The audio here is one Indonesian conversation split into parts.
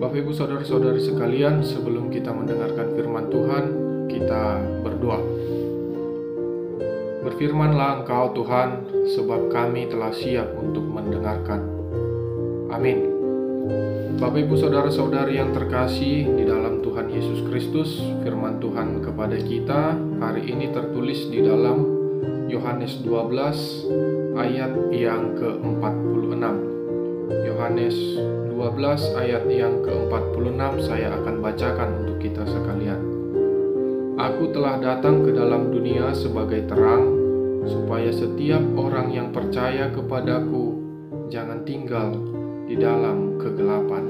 Bapak Ibu Saudara-saudari sekalian, sebelum kita mendengarkan firman Tuhan, kita berdoa. Berfirmanlah Engkau Tuhan, sebab kami telah siap untuk mendengarkan. Amin. Bapak Ibu Saudara-saudari yang terkasih di dalam Tuhan Yesus Kristus, firman Tuhan kepada kita hari ini tertulis di dalam Yohanes 12 ayat yang ke-46. Yohanes 12 ayat yang ke-46 saya akan bacakan untuk kita sekalian. Aku telah datang ke dalam dunia sebagai terang, supaya setiap orang yang percaya kepadaku jangan tinggal di dalam kegelapan.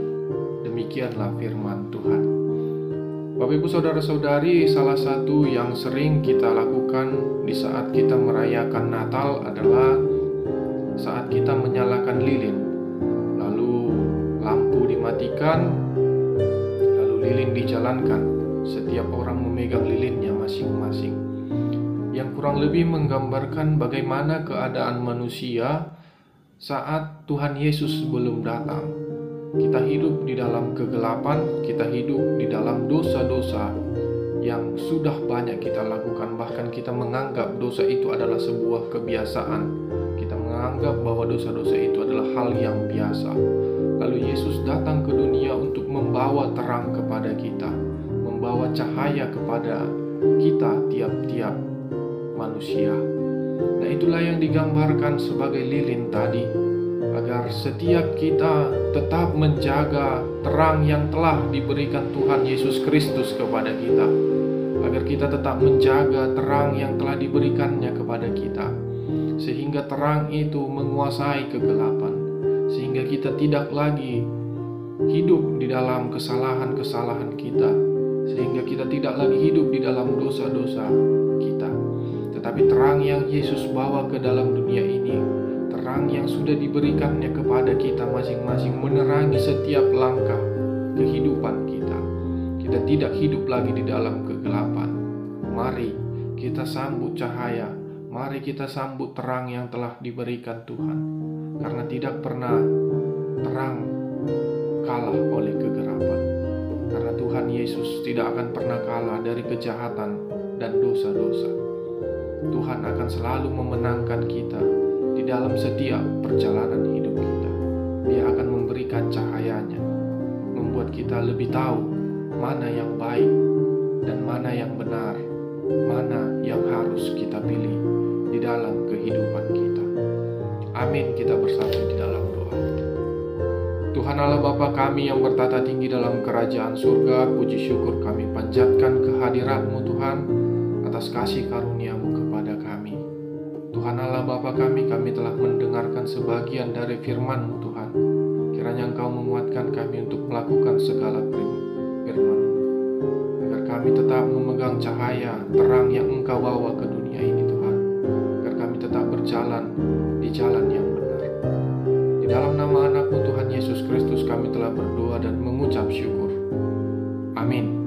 Demikianlah firman Tuhan. Bapak Ibu Saudara-saudari, salah satu yang sering kita lakukan di saat kita merayakan Natal adalah saat kita menyalakan lilin. Dimatikan, lalu lilin dijalankan. Setiap orang memegang lilinnya masing-masing. Yang kurang lebih menggambarkan bagaimana keadaan manusia saat Tuhan Yesus belum datang. Kita hidup di dalam kegelapan, kita hidup di dalam dosa-dosa yang sudah banyak kita lakukan, bahkan kita menganggap dosa itu adalah sebuah kebiasaan. Kita menganggap bahwa dosa-dosa itu adalah hal yang biasa. Lalu Yesus datang ke dunia untuk membawa terang kepada kita, membawa cahaya kepada kita tiap-tiap manusia. Nah, itulah yang digambarkan sebagai lilin tadi, agar setiap kita tetap menjaga terang yang telah diberikan Tuhan Yesus Kristus kepada kita, agar kita tetap menjaga terang yang telah diberikannya kepada kita, sehingga terang itu menguasai kegelapan, sehingga kita tidak lagi hidup di dalam kesalahan-kesalahan kita, sehingga kita tidak lagi hidup di dalam dosa-dosa kita tetapi terang yang Yesus bawa ke dalam dunia ini, terang yang sudah diberikannya kepada kita masing-masing menerangi setiap langkah kehidupan kita. Kita tidak hidup lagi di dalam kegelapan. Mari kita sambut cahaya, mari kita sambut terang yang telah diberikan Tuhan. Karena tidak pernah terang kalah oleh kegelapan. Karena Tuhan Yesus tidak akan pernah kalah dari kejahatan dan dosa-dosa. Tuhan akan selalu memenangkan kita di dalam setiap perjalanan hidup kita. Dia akan memberikan cahayanya, membuat kita lebih tahu mana yang baik dan mana yang benar, mana yang harus Amin. Kita bersatu di dalam doa. Tuhan Allah Bapa kami yang bertata tinggi dalam kerajaan surga, puji syukur kami panjatkan kehadiratmu Tuhan atas kasih karuniamu kepada kami. Tuhan Allah Bapa kami, kami telah mendengarkan sebagian dari firman-Mu Tuhan. Kiranya Engkau menguatkan kami untuk melakukan segala firman Agar kami tetap memegang cahaya, terang yang Engkau bawa ke dunia kami telah berdoa dan mengucap syukur. Amin.